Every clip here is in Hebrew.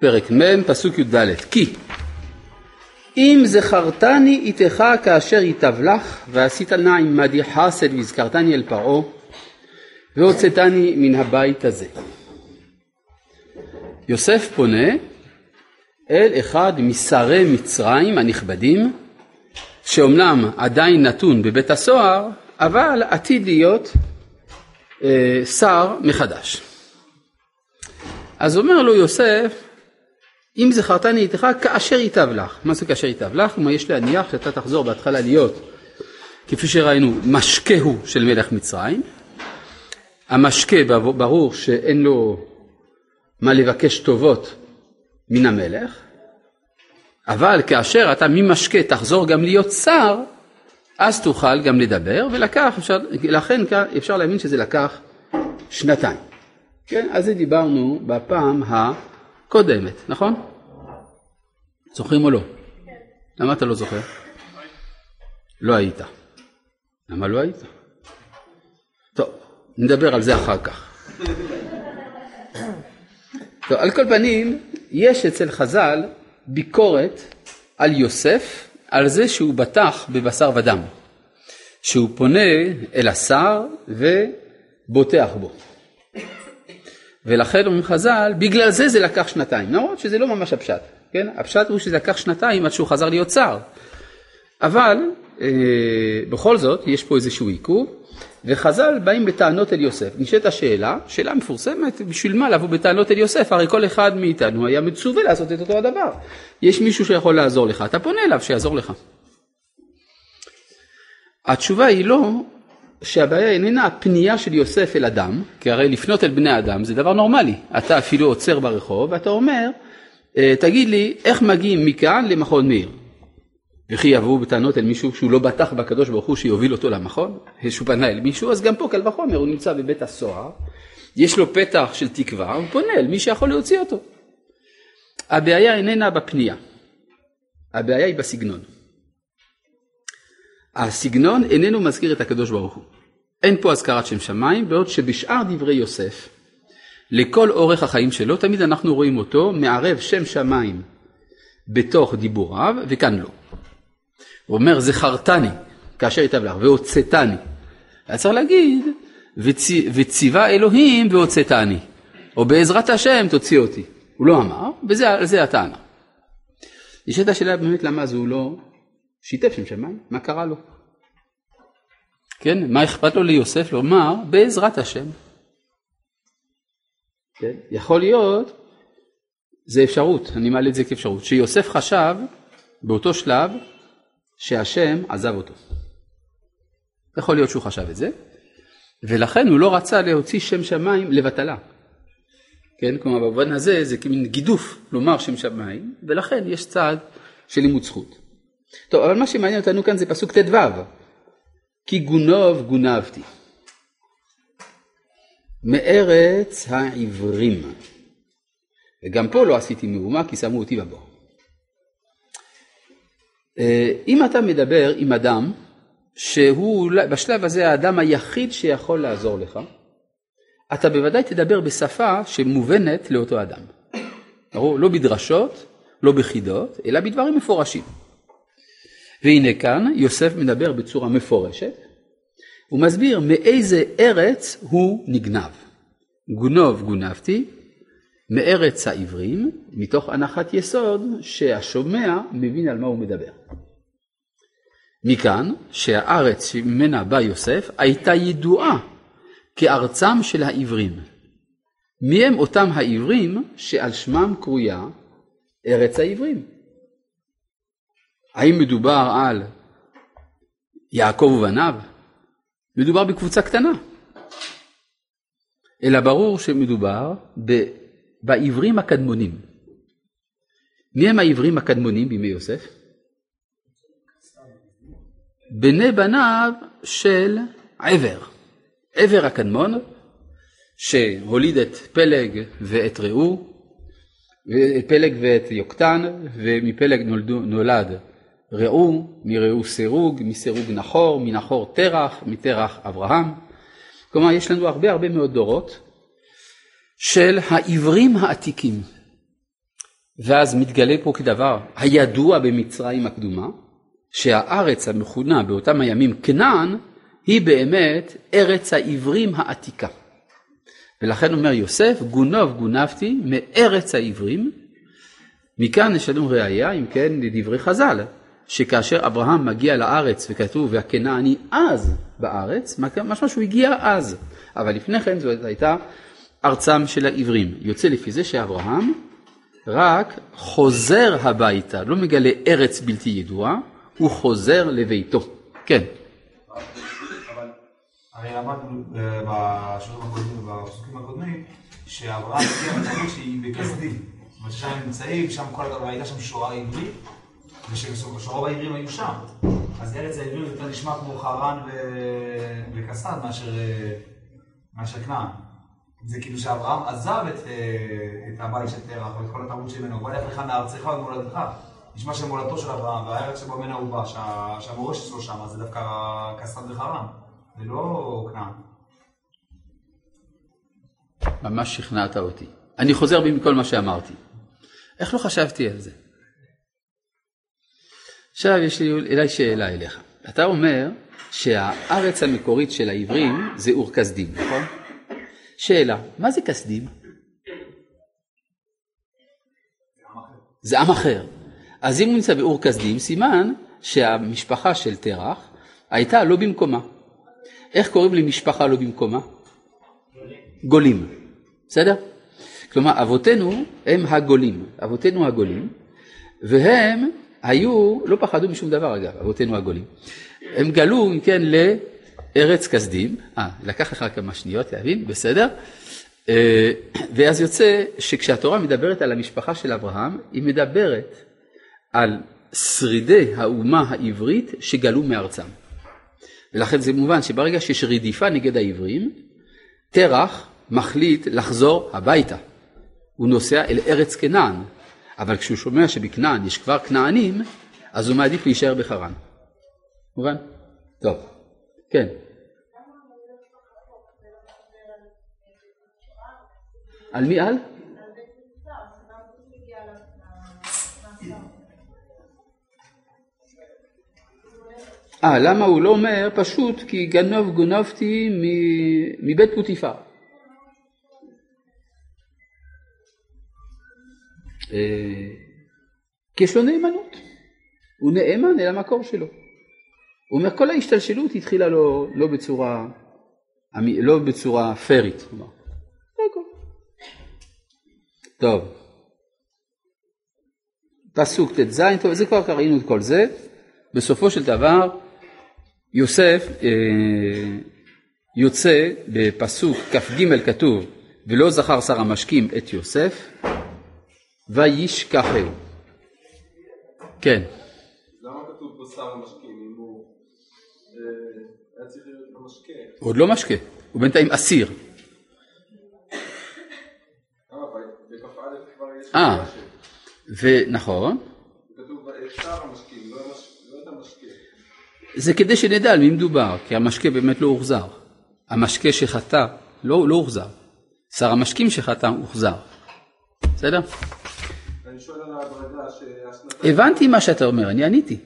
פרק מ', פסוק י"ד: כי אם זכרתני איתך כאשר ייטב לך, ועשית נע עמדי חסד והזכרתני אל פרעה, והוצאתני מן הבית הזה. יוסף פונה אל אחד משרי מצרים הנכבדים, שאומנם עדיין נתון בבית הסוהר, אבל עתיד להיות אה, שר מחדש. אז אומר לו יוסף, אם זכרתני איתך כאשר ייטב לך. מה זה כאשר ייטב לך? כלומר יש להניח שאתה תחזור בהתחלה להיות, כפי שראינו, משקהו של מלך מצרים. המשקה ברור שאין לו מה לבקש טובות מן המלך, אבל כאשר אתה ממשקה תחזור גם להיות שר, אז תוכל גם לדבר, ולקח, אפשר, לכן אפשר להאמין שזה לקח שנתיים. כן, על זה דיברנו בפעם הקודמת, נכון? זוכרים או לא? למה אתה לא זוכר? לא היית. למה לא היית? טוב, נדבר על זה אחר כך. טוב, על כל פנים, יש אצל חז"ל ביקורת על יוסף, על זה שהוא בטח בבשר ודם, שהוא פונה אל השר ובוטח בו. ולכן אומרים חז"ל, בגלל זה זה לקח שנתיים, למרות שזה לא ממש הפשט, כן? הפשט הוא שזה לקח שנתיים עד שהוא חזר להיות שר. אבל אה, בכל זאת יש פה איזשהו עיכוב, וחז"ל באים בטענות אל יוסף. נשאלת השאלה, שאלה מפורסמת, בשביל מה לבוא בטענות אל יוסף? הרי כל אחד מאיתנו היה מצווה לעשות את אותו הדבר. יש מישהו שיכול לעזור לך, אתה פונה אליו שיעזור לך. התשובה היא לא שהבעיה איננה הפנייה של יוסף אל אדם, כי הרי לפנות אל בני אדם זה דבר נורמלי. אתה אפילו עוצר ברחוב ואתה אומר, תגיד לי, איך מגיעים מכאן למכון מאיר? וכי יבואו בטענות אל מישהו שהוא לא בטח בקדוש ברוך הוא שיוביל אותו למכון, שהוא פנה אל מישהו, אז גם פה קל וחומר, הוא נמצא בבית הסוהר, יש לו פתח של תקווה, הוא פונה אל מי שיכול להוציא אותו. הבעיה איננה בפנייה, הבעיה היא בסגנון. הסגנון איננו מזכיר את הקדוש ברוך הוא. אין פה הזכרת שם שמיים, בעוד שבשאר דברי יוסף, לכל אורך החיים שלו, תמיד אנחנו רואים אותו מערב שם שמיים בתוך דיבוריו, וכאן לא. הוא אומר זכרתני כאשר ייטב לך והוצאתני. היה צריך להגיד וציווה אלוהים והוצאתני, או בעזרת השם תוציא אותי. הוא לא אמר, וזה הטענה. נשאלת השאלה באמת למה אז הוא לא שיתף שם שמיים, מה קרה לו? כן, מה אכפת לו ליוסף לומר בעזרת השם? כן, יכול להיות, זה אפשרות, אני מעלה את זה כאפשרות, שיוסף חשב באותו שלב שהשם עזב אותו. יכול להיות שהוא חשב את זה, ולכן הוא לא רצה להוציא שם שמיים לבטלה. כן, כלומר במובן הזה זה כמין גידוף לומר שם שמיים, ולכן יש צעד של לימוד זכות. טוב, אבל מה שמעניין אותנו כאן זה פסוק ט"ו, כי גונוב גונבתי. מארץ העברים. וגם פה לא עשיתי מהומה כי שמו אותי בבור. אה, אם אתה מדבר עם אדם שהוא בשלב הזה האדם היחיד שיכול לעזור לך, אתה בוודאי תדבר בשפה שמובנת לאותו אדם. לא בדרשות, לא בחידות, אלא בדברים מפורשים. והנה כאן יוסף מדבר בצורה מפורשת, הוא מסביר מאיזה ארץ הוא נגנב. גונוב גונבתי, מארץ העברים, מתוך הנחת יסוד שהשומע מבין על מה הוא מדבר. מכאן שהארץ שממנה בא יוסף הייתה ידועה כארצם של העברים. מי הם אותם העברים שעל שמם קרויה ארץ העברים? האם מדובר על יעקב ובניו? מדובר בקבוצה קטנה. אלא ברור שמדובר בעברים הקדמונים. מי הם העברים הקדמונים בימי יוסף? בני בניו של עבר. עבר הקדמון שהוליד את פלג ואת ראו, פלג ואת יוקטן, ומפלג נולדו, נולד ראו, מראו סירוג, מסירוג נחור, מנחור תרח, מתרח אברהם. כלומר, יש לנו הרבה הרבה מאוד דורות של העברים העתיקים. ואז מתגלה פה כדבר הידוע במצרים הקדומה, שהארץ המכונה באותם הימים כנען, היא באמת ארץ העברים העתיקה. ולכן אומר יוסף, גונוב גונבתי מארץ העברים. מכאן יש לנו ראייה, אם כן, לדברי חז"ל, שכאשר אברהם מגיע לארץ וכתוב והכנעני אז בארץ, משמע שהוא הגיע אז, אבל לפני כן זאת הייתה ארצם של העברים. יוצא לפי זה שאברהם רק חוזר הביתה, לא מגלה ארץ בלתי ידועה, הוא חוזר לביתו. כן. הרי למדנו אה, בשיעורים הקודמים ובפסוקים הקודמים, שאברהם הגיע לתרבות שהיא בכסדים. הם נמצאים, שם כל הייתה שם שואה עברית, ושרוב העברים היו שם. אז ארץ העברים יותר נשמע כמו חרן וקסד מאשר אה, כנען. זה כאילו שאברהם עזב את, אה, את הבית של תרח ואת כל התרבות שממנו, הוא בא לך מארצך ומולדתך. נשמע שמולדתו של אברהם והארץ שבו ממנו הוא בא, שהמורשת שלו שם זה דווקא כסד וחרן. זה לא כנען. ממש שכנעת אותי. אני חוזר בי מכל מה שאמרתי. איך לא חשבתי על זה? עכשיו יש לי אליי שאלה אליך. אתה אומר שהארץ המקורית של העברים זה אור כסדים, נכון? שאלה, מה זה כסדים? זה עם אחר. אז אם הוא נמצא באור כסדים, סימן שהמשפחה של תרח הייתה לא במקומה. איך קוראים למשפחה לא במקומה? גולים. בסדר? כלומר, אבותינו הם הגולים, אבותינו הגולים, והם היו, לא פחדו משום דבר אגב, אבותינו הגולים. הם גלו, אם כן, לארץ כסדים, אה, לקח לך כמה שניות להבין, בסדר? אה, ואז יוצא שכשהתורה מדברת על המשפחה של אברהם, היא מדברת על שרידי האומה העברית שגלו מארצם. ולכן זה מובן שברגע שיש רדיפה נגד העברים, תרח מחליט לחזור הביתה. הוא נוסע אל ארץ כנען, אבל כשהוא שומע שבכנען יש כבר כנענים, אז הוא מעדיף להישאר בחרן. מובן? טוב. כן. על מי על? אה, למה הוא לא אומר פשוט כי גנוב גונבתי מבית פוטיפר. כי יש לו נאמנות, הוא נאמן אל המקור שלו. הוא אומר כל ההשתלשלות התחילה לא, לא בצורה, לא בצורה פיירית. טוב, פסוק ט"ז, טוב, זה כבר ראינו את כל זה. בסופו של דבר יוסף אה, יוצא בפסוק כ"ג כתוב ולא זכר שר המשקים את יוסף וישכחהו. כן. למה כתוב פה שר המשקים אם הוא אה, היה צריך להיות במשקה? עוד לא משקה, הוא בינתיים אסיר. אה, ונכון. כתוב שר המשקים, לא זה כדי שנדע על מי מדובר, כי המשקה באמת לא הוחזר. המשקה שחטא לא, לא הוחזר. שר המשקים שחטא הוחזר. בסדר? ההדרגה הבנתי מה שאתה אומר, אני עניתי.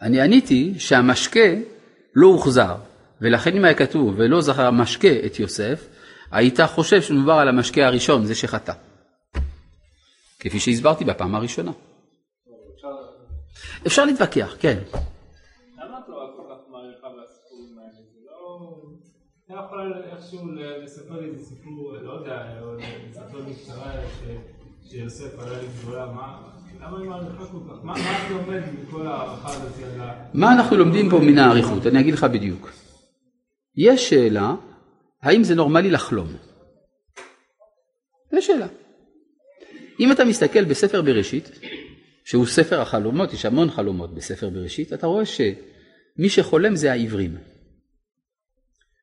אני עניתי שהמשקה לא הוחזר, ולכן אם היה כתוב ולא זכר המשקה את יוסף, היית חושב שמדובר על המשקה הראשון, זה שחטא. כפי שהסברתי בפעם הראשונה. אפשר להתווכח, כן. אתה יכול איכשהו לספר לי איזה סיפור, לא יודע, או לספר למה מעריכה כל כך? מה אתה לומד מכל ההערכה הזאת על ה... מה אנחנו לומדים פה מן האריכות? אני אגיד לך בדיוק. יש שאלה, האם זה נורמלי לחלום? יש שאלה. אם אתה מסתכל בספר בראשית, שהוא ספר החלומות, יש המון חלומות בספר בראשית, אתה רואה שמי שחולם זה העברים.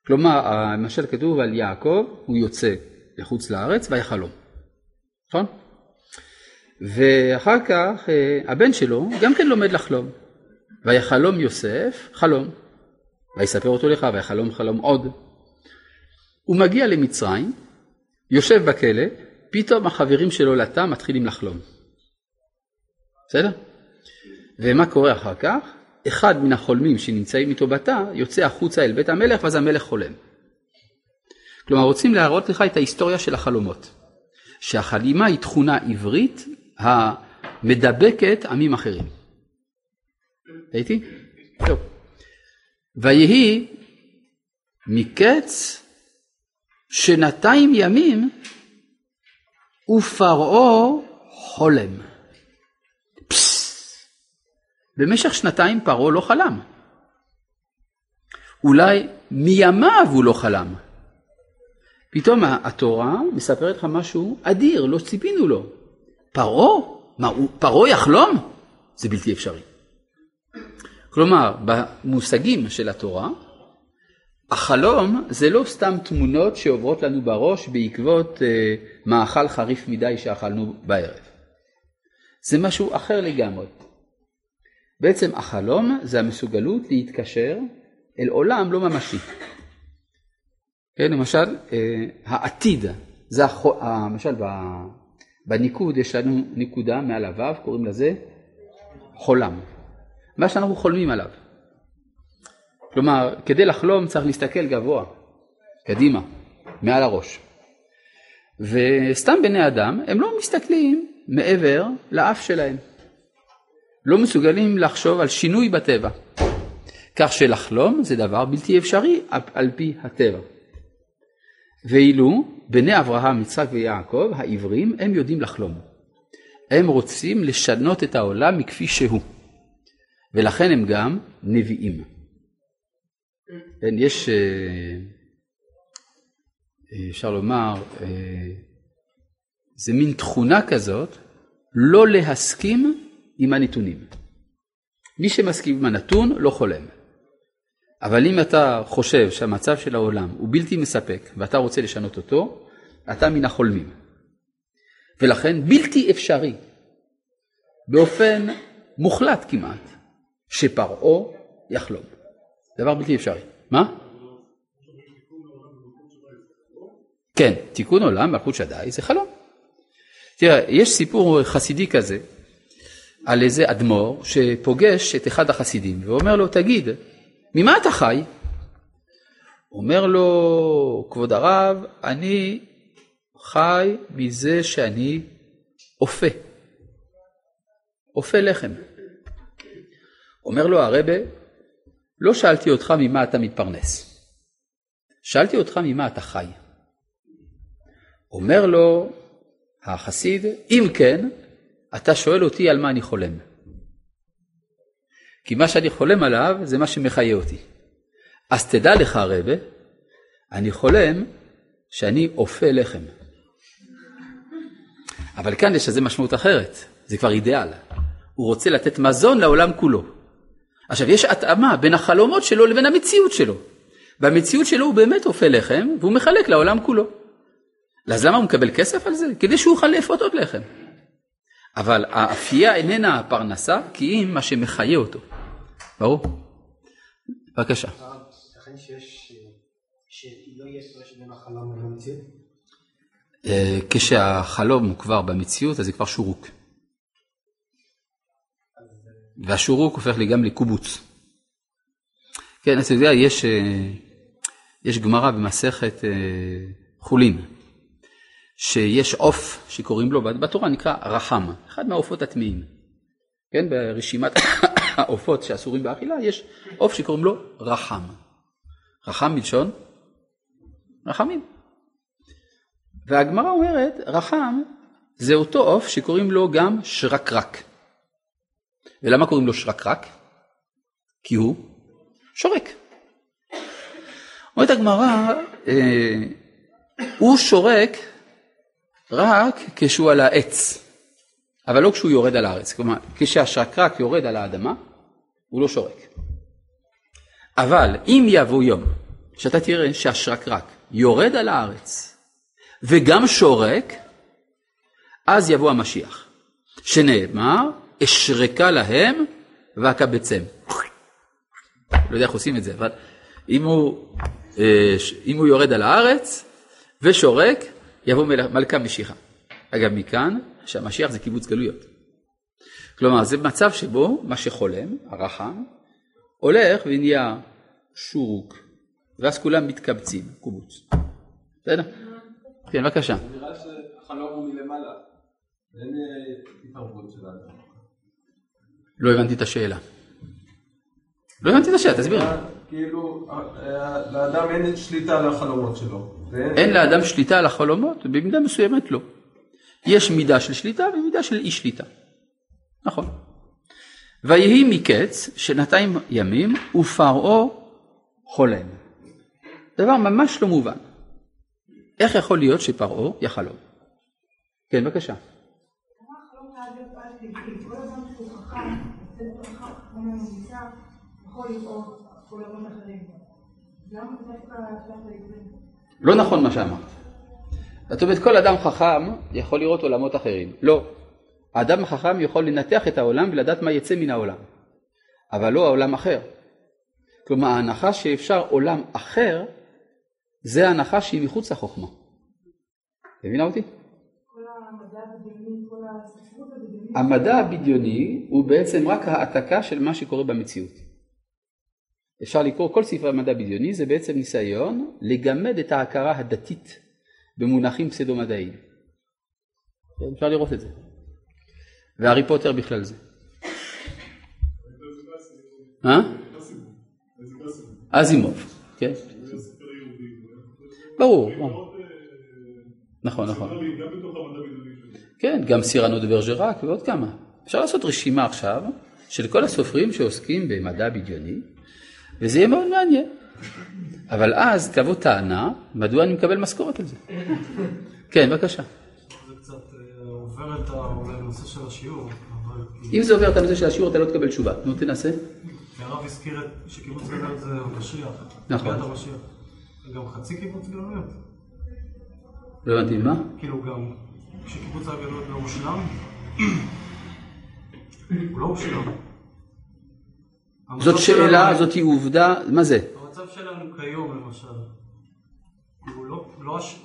כלומר, למשל כתוב על יעקב, הוא יוצא לחוץ לארץ ויחלום, נכון? ואחר כך אה, הבן שלו גם כן לומד לחלום. ויחלום יוסף חלום, ויספר אותו לך ויחלום חלום עוד. הוא מגיע למצרים, יושב בכלא, פתאום החברים שלו לתא מתחילים לחלום. בסדר? ומה קורה אחר כך? אחד מן החולמים שנמצאים איתו בתא יוצא החוצה אל בית המלך ואז המלך חולם. כלומר רוצים להראות לך את ההיסטוריה של החלומות. שהחלימה היא תכונה עברית המדבקת עמים אחרים. הייתי? טוב. ויהי מקץ שנתיים ימים ופרעה חולם. פסס. במשך שנתיים פרעה לא חלם. אולי מימיו הוא לא חלם. פתאום התורה מספרת לך משהו אדיר, לא ציפינו לו. פרעה? מה, פרעה יחלום? זה בלתי אפשרי. כלומר, במושגים של התורה, החלום זה לא סתם תמונות שעוברות לנו בראש בעקבות אה, מאכל חריף מדי שאכלנו בערב. זה משהו אחר לגמרי. בעצם החלום זה המסוגלות להתקשר אל עולם לא ממשי. כן, למשל, אה, העתיד, זה הח... למשל בניקוד יש לנו נקודה מעל הוו, קוראים לזה חולם. מה שאנחנו חולמים עליו. כלומר, כדי לחלום צריך להסתכל גבוה, קדימה, מעל הראש. וסתם בני אדם, הם לא מסתכלים מעבר לאף שלהם. לא מסוגלים לחשוב על שינוי בטבע. כך שלחלום זה דבר בלתי אפשרי על פי הטבע. ואילו בני אברהם, יצחק ויעקב, העברים, הם יודעים לחלום. הם רוצים לשנות את העולם מכפי שהוא. ולכן הם גם נביאים. כן, יש, אה, אה, אפשר לומר, אה, זה מין תכונה כזאת, לא להסכים עם הנתונים. מי שמסכים עם הנתון לא חולם. אבל אם אתה חושב שהמצב של העולם הוא בלתי מספק ואתה רוצה לשנות אותו, אתה מן החולמים. ולכן בלתי אפשרי, באופן מוחלט כמעט, שפרעה יחלום. דבר בלתי אפשרי. מה? כן, תיקון עולם, מלכות שדי, זה חלום. תראה, יש סיפור חסידי כזה על איזה אדמו"ר שפוגש את אחד החסידים ואומר לו, תגיד, ממה אתה חי? אומר לו, כבוד הרב, אני חי מזה שאני אופה, אופה לחם. אומר לו הרבה, לא שאלתי אותך ממה אתה מתפרנס, שאלתי אותך ממה אתה חי. אומר לו החסיד, אם כן, אתה שואל אותי על מה אני חולם. כי מה שאני חולם עליו זה מה שמחיה אותי. אז תדע לך הרבה, אני חולם שאני אופה לחם. אבל כאן יש לזה משמעות אחרת, זה כבר אידיאל. הוא רוצה לתת מזון לעולם כולו. עכשיו, יש התאמה בין החלומות שלו לבין המציאות שלו. במציאות שלו הוא באמת אופה לחם, והוא מחלק לעולם כולו. אז למה הוא מקבל כסף על זה? כדי שהוא יוכל לאפות עוד לחם. אבל האפייה איננה הפרנסה, כי אם מה שמחיה אותו. ברור? בבקשה. אה, כשהחלום הוא כבר במציאות, אז זה כבר שורוק. והשורוק הופך לי גם לקובוץ. כן, אתה יודע, יש, אה, יש גמרא במסכת אה, חולין, שיש עוף שקוראים לו, בתורה נקרא רחם, אחד מהעופות הטמאים. כן, ברשימת העופות שאסורים באכילה, יש עוף שקוראים לו רחם. רחם מלשון רחמים. והגמרא אומרת, רחם זה אותו עוף שקוראים לו גם שרקרק. ולמה קוראים לו שרקרק? כי הוא שורק. אומרת הגמרא, אה, הוא שורק רק כשהוא על העץ, אבל לא כשהוא יורד על הארץ. כלומר, כשהשרקרק יורד על האדמה, הוא לא שורק. אבל אם יבוא יום שאתה תראה שהשרקרק יורד על הארץ וגם שורק, אז יבוא המשיח, שנאמר, אשרקה להם ואקבצם. לא יודע איך עושים את זה, אבל אם הוא, אה, אם הוא יורד על הארץ ושורק, יבוא מלכה משיחה. אגב, מכאן שהמשיח זה קיבוץ גלויות. כלומר, זה מצב שבו מה שחולם, הרחם, הולך ונהיה שורוק, ואז כולם מתקבצים, קובוץ. בסדר? כן, בבקשה. נראה שהחלום הוא מלמעלה. אין אה, התערבות של האדם. לא הבנתי את השאלה. לא הבנתי את השאלה, תסביר. כאילו, אה, לאדם אין שליטה על החלומות שלו. אין לאדם שליטה על החלומות, במידה מסוימת לא. יש מידה של שליטה ומידה של אי שליטה. נכון. ויהי מקץ שנתיים ימים ופרעה חולם. דבר ממש לא מובן. איך יכול להיות שפרעה יחלום? כן, בבקשה. לא נכון מה שאמרת. זאת אומרת, כל אדם חכם יכול לראות עולמות אחרים. לא. האדם החכם יכול לנתח את העולם ולדעת מה יצא מן העולם. אבל לא העולם אחר. כלומר, ההנחה שאפשר עולם אחר, זה ההנחה שהיא מחוץ לחוכמה. מבינה אותי? הבדיוני. המדע הבדיוני הוא בעצם רק העתקה של מה שקורה במציאות. אפשר לקרוא כל ספרי המדע הבדיוני, זה בעצם ניסיון לגמד את ההכרה הדתית במונחים פסדו-מדעיים. אפשר לראות את זה. והארי פוטר בכלל זה. אה? אזימוב, כן. ברור. ברור. נכון, נכון. כן, גם סירנו דה ברג'רק ועוד כמה. אפשר לעשות רשימה עכשיו של כל הסופרים שעוסקים במדע בדיוני, וזה יהיה מאוד מעניין. אבל אז תבוא טענה, מדוע אני מקבל משכורת על זה? כן, בבקשה. זה קצת אה, עובר את הנושא של השיעור, אבל אם זה עובר את הנושא של השיעור, אתה לא תקבל תשובה. נו, תנסה. הרב הזכיר שקיבוץ גלויות זה המשיח. נכון. גם חצי קיבוץ גלויות. לא הבנתי מה? כאילו גם כשקיבוץ הגלויות לא הושלם, הוא לא הושלם. זאת שאלה, זאת עובדה, מה זה? המצב שלנו כיום למשל, הוא לא, לא, הש-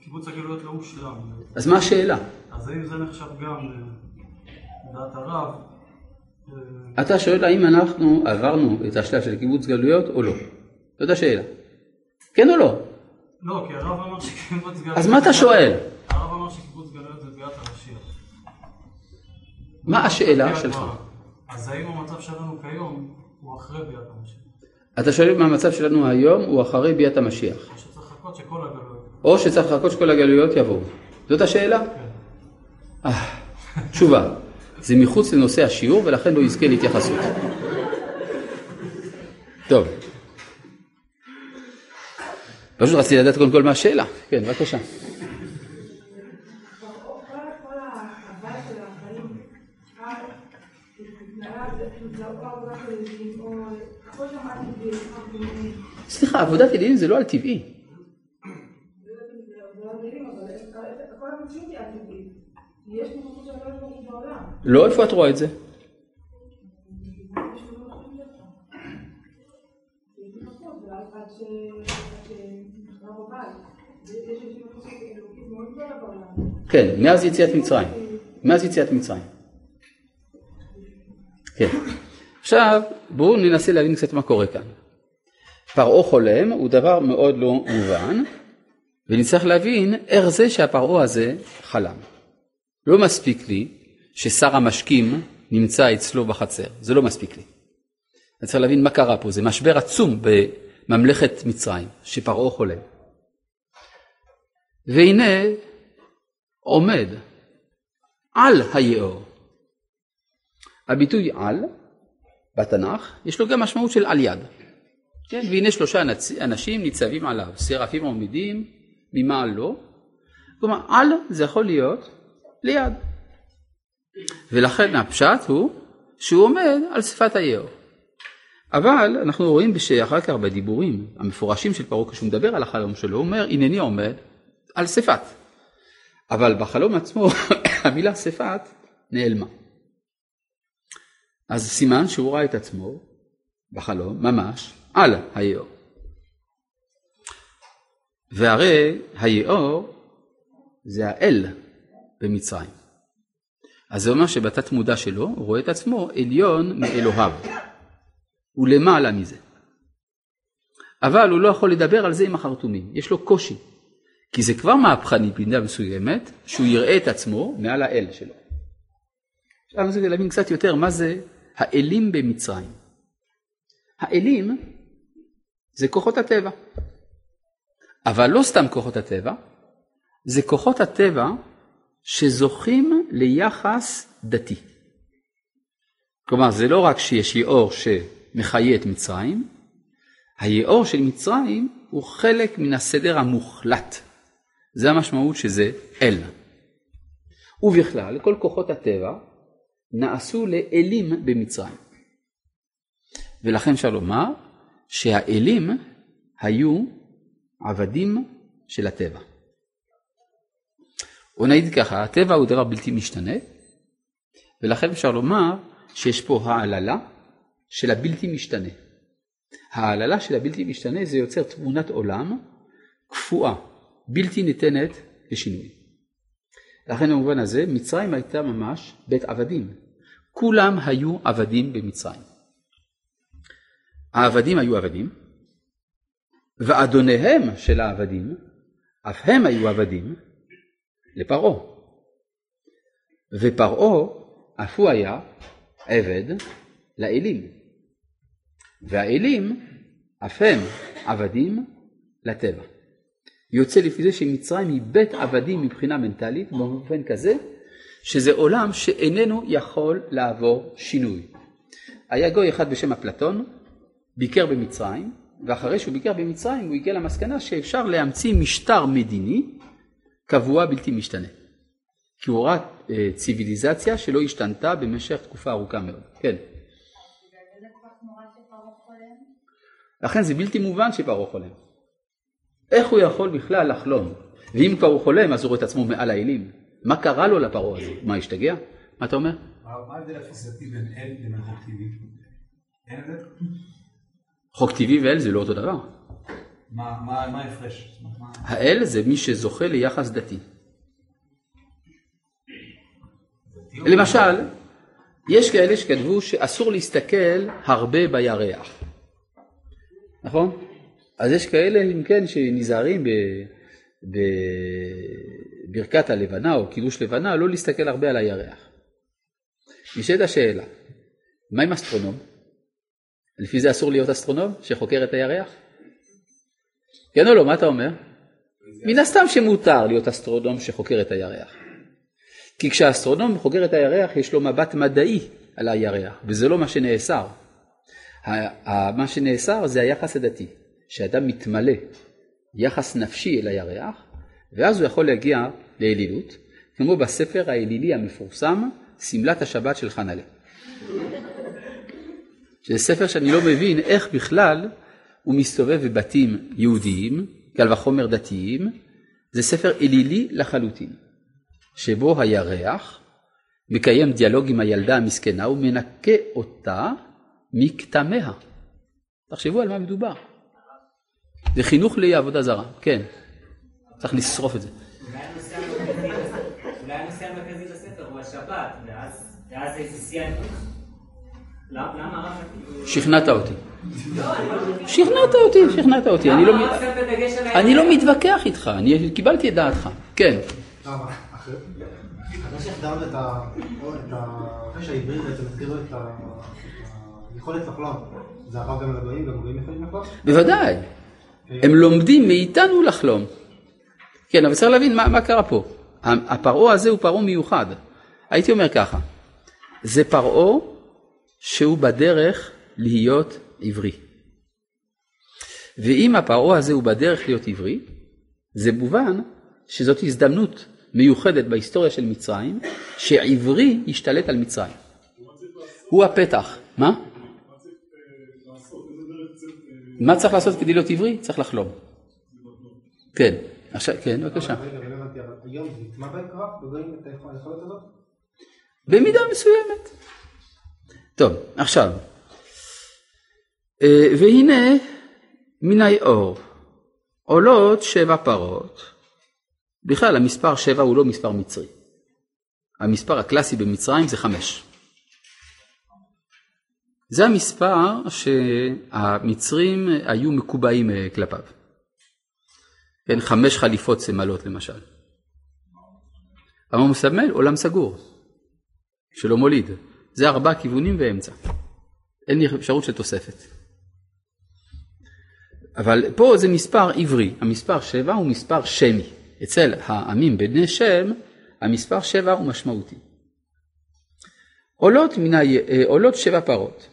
קיבוץ הגלויות לא הושלם. אז מה השאלה? אז האם זה נחשב גם לדעת הרב? אה, אתה שואל האם אנחנו עברנו את השלב של קיבוץ גלויות או לא? זאת השאלה. כן או לא? לא, כי הרב אמר שקיבוץ גלויות... אז מה אתה שואל? הרב אמר שקיבוץ גלויות זה ביאת המשיח. מה השאלה שלך? אז האם המצב שלנו כיום הוא אחרי ביאת המשיח? אתה שואל מה המצב שלנו היום הוא אחרי ביאת המשיח, או שצריך לחכות שכל הגלויות... יבואו. זאת השאלה? אה, תשובה, זה מחוץ לנושא השיעור ולכן לא יזכה להתייחסות. טוב. פשוט רציתי לדעת קודם כל מה השאלה. כן, בבקשה. כל כל ההוויה של החיים, התנהלה, זה סליחה, עבודת ילדים זה לא על טבעי. לא איפה את רואה את זה? כן, מאז יציאת מצרים. מאז יציאת מצרים. כן. עכשיו, בואו ננסה להבין קצת מה קורה כאן. פרעה חולם הוא דבר מאוד לא מובן, ונצטרך להבין איך זה שהפרעה הזה חלם. לא מספיק לי ששר המשקים נמצא אצלו בחצר, זה לא מספיק לי. אני צריך להבין מה קרה פה, זה משבר עצום בממלכת מצרים, שפרעה חולם. והנה עומד על היאור. הביטוי על בתנ"ך יש לו גם משמעות של על יד. כן, והנה שלושה אנשים ניצבים עליו, סרפים עומדים ממעל לו. כלומר על זה יכול להיות ליד. ולכן הפשט הוא שהוא עומד על שפת היאור. אבל אנחנו רואים שאחר כך בדיבורים המפורשים של פרעה כשהוא מדבר על החלום שלו, הוא אומר הנני עומד על שפת. אבל בחלום עצמו המילה שפת נעלמה. אז סימן שהוא ראה את עצמו בחלום ממש על היאור. והרי היאור זה האל במצרים. אז זה אומר שבתת מודע שלו הוא רואה את עצמו עליון מאלוהיו. הוא למעלה מזה. אבל הוא לא יכול לדבר על זה עם החרטומים, יש לו קושי. כי זה כבר מהפכני במידה מסוימת, שהוא יראה את עצמו מעל האל שלו. עכשיו אני רוצה להבין קצת יותר מה זה האלים במצרים. האלים זה כוחות הטבע. אבל לא סתם כוחות הטבע, זה כוחות הטבע שזוכים ליחס דתי. כלומר, זה לא רק שיש יאור שמחיה את מצרים, היאור של מצרים הוא חלק מן הסדר המוחלט. זה המשמעות שזה אל. ובכלל, כל כוחות הטבע נעשו לאלים במצרים. ולכן אפשר לומר שהאלים היו עבדים של הטבע. או נגיד ככה, הטבע הוא דבר בלתי משתנה, ולכן אפשר לומר שיש פה העללה של הבלתי משתנה. העללה של הבלתי משתנה זה יוצר תמונת עולם קפואה, בלתי ניתנת לשינוי. לכן במובן הזה מצרים הייתה ממש בית עבדים. כולם היו עבדים במצרים. העבדים היו עבדים, ואדוניהם של העבדים, אף הם היו עבדים לפרעה. ופרעה אף הוא היה עבד לאלים. והאלים אף הם עבדים לטבע. יוצא לפי זה שמצרים היא בית עבדים מבחינה מנטלית באופן כזה שזה עולם שאיננו יכול לעבור שינוי. היה גוי אחד בשם אפלטון, ביקר במצרים, ואחרי שהוא ביקר במצרים הוא הגיע למסקנה שאפשר להמציא משטר מדיני קבוע בלתי משתנה. כי הוא ראה אה, ציוויליזציה שלא השתנתה במשך תקופה ארוכה מאוד. כן. לכן זה בלתי מובן שפרעה חולם. איך הוא יכול בכלל לחלום? ואם כבר הוא חולם אז הוא רואה את עצמו מעל האלים. מה קרה לו לפרעה הזה? מה, השתגע? מה אתה אומר? מה ההבדל התפיסתי בין אל לבין חוק טבעי? אין הבדל? חוק טבעי ואל זה לא אותו דבר. מה ההפרש? האל זה מי שזוכה ליחס דתי. למשל, יש כאלה שכתבו שאסור להסתכל הרבה בירח. נכון? אז יש כאלה, אם כן, שנזהרים ב- בברכת הלבנה או קידוש לבנה, לא להסתכל הרבה על הירח. נשאלת השאלה, מה עם אסטרונום? לפי זה אסור להיות אסטרונום שחוקר את הירח? כן או לא, מה אתה אומר? מן הסתם שמותר להיות אסטרונום שחוקר את הירח. כי כשהאסטרונום חוקר את הירח יש לו מבט מדעי על הירח, וזה לא מה שנאסר. מה שנאסר זה היחס הדתי, שאדם מתמלא יחס נפשי אל הירח, ואז הוא יכול להגיע לאלילות, כמו בספר האלילי המפורסם, שמלת השבת של חנלה. שזה ספר שאני לא מבין איך בכלל הוא מסתובב בבתים יהודיים, קל וחומר דתיים, זה ספר אלילי לחלוטין, שבו הירח מקיים דיאלוג עם הילדה המסכנה ומנקה אותה מכתמיה. תחשבו על מה מדובר. זה חינוך לעבודה זרה, כן. צריך לשרוף את זה. אולי הנושא המרכזי- אולי הנושא המרכזי בספר הוא השבת, ואז זה שיא. למה. שכנעת אותי. שכנעת אותי, שכנעת אותי. אני לא, אני לא מתווכח איתך, אני קיבלתי את דעתך. כן. למה? אחרי אחרי שהחדרנו את ה... את ה- אחרי שהעברים בעצם הסבירו את ה- את היכולת לחלום, זה עבר גם לגויים, גם גויים יכולים לחלום? בוודאי. הם לומדים מאיתנו לחלום. כן, אבל צריך להבין מה, מה קרה פה. הפרעה הזה הוא פרעה מיוחד. הייתי אומר ככה, זה פרעה שהוא בדרך להיות עברי. ואם הפרעה הזה הוא בדרך להיות עברי, זה מובן שזאת הזדמנות מיוחדת בהיסטוריה של מצרים, שעברי ישתלט על מצרים. הוא הפתח. מה? מה צריך לעשות כדי להיות עברי? צריך לחלום. כן, עכשיו, כן, בבקשה. לא היום זה נטמע בהם כבר? בגויים את היכולת הזאת? במידה מסוימת. טוב, עכשיו, אה, והנה מן היאור עולות שבע פרות. בכלל המספר שבע הוא לא מספר מצרי, המספר הקלאסי במצרים זה חמש. זה המספר שהמצרים היו מקובעים אה, כלפיו. כן, חמש חליפות צמלות למשל. אבל הוא מסמל עולם סגור, שלא מוליד. זה ארבע כיוונים ואמצע. אין לי אפשרות של תוספת. אבל פה זה מספר עברי, המספר שבע הוא מספר שמי. אצל העמים בני שם, המספר שבע הוא משמעותי. עולות, מן ה... עולות שבע פרות,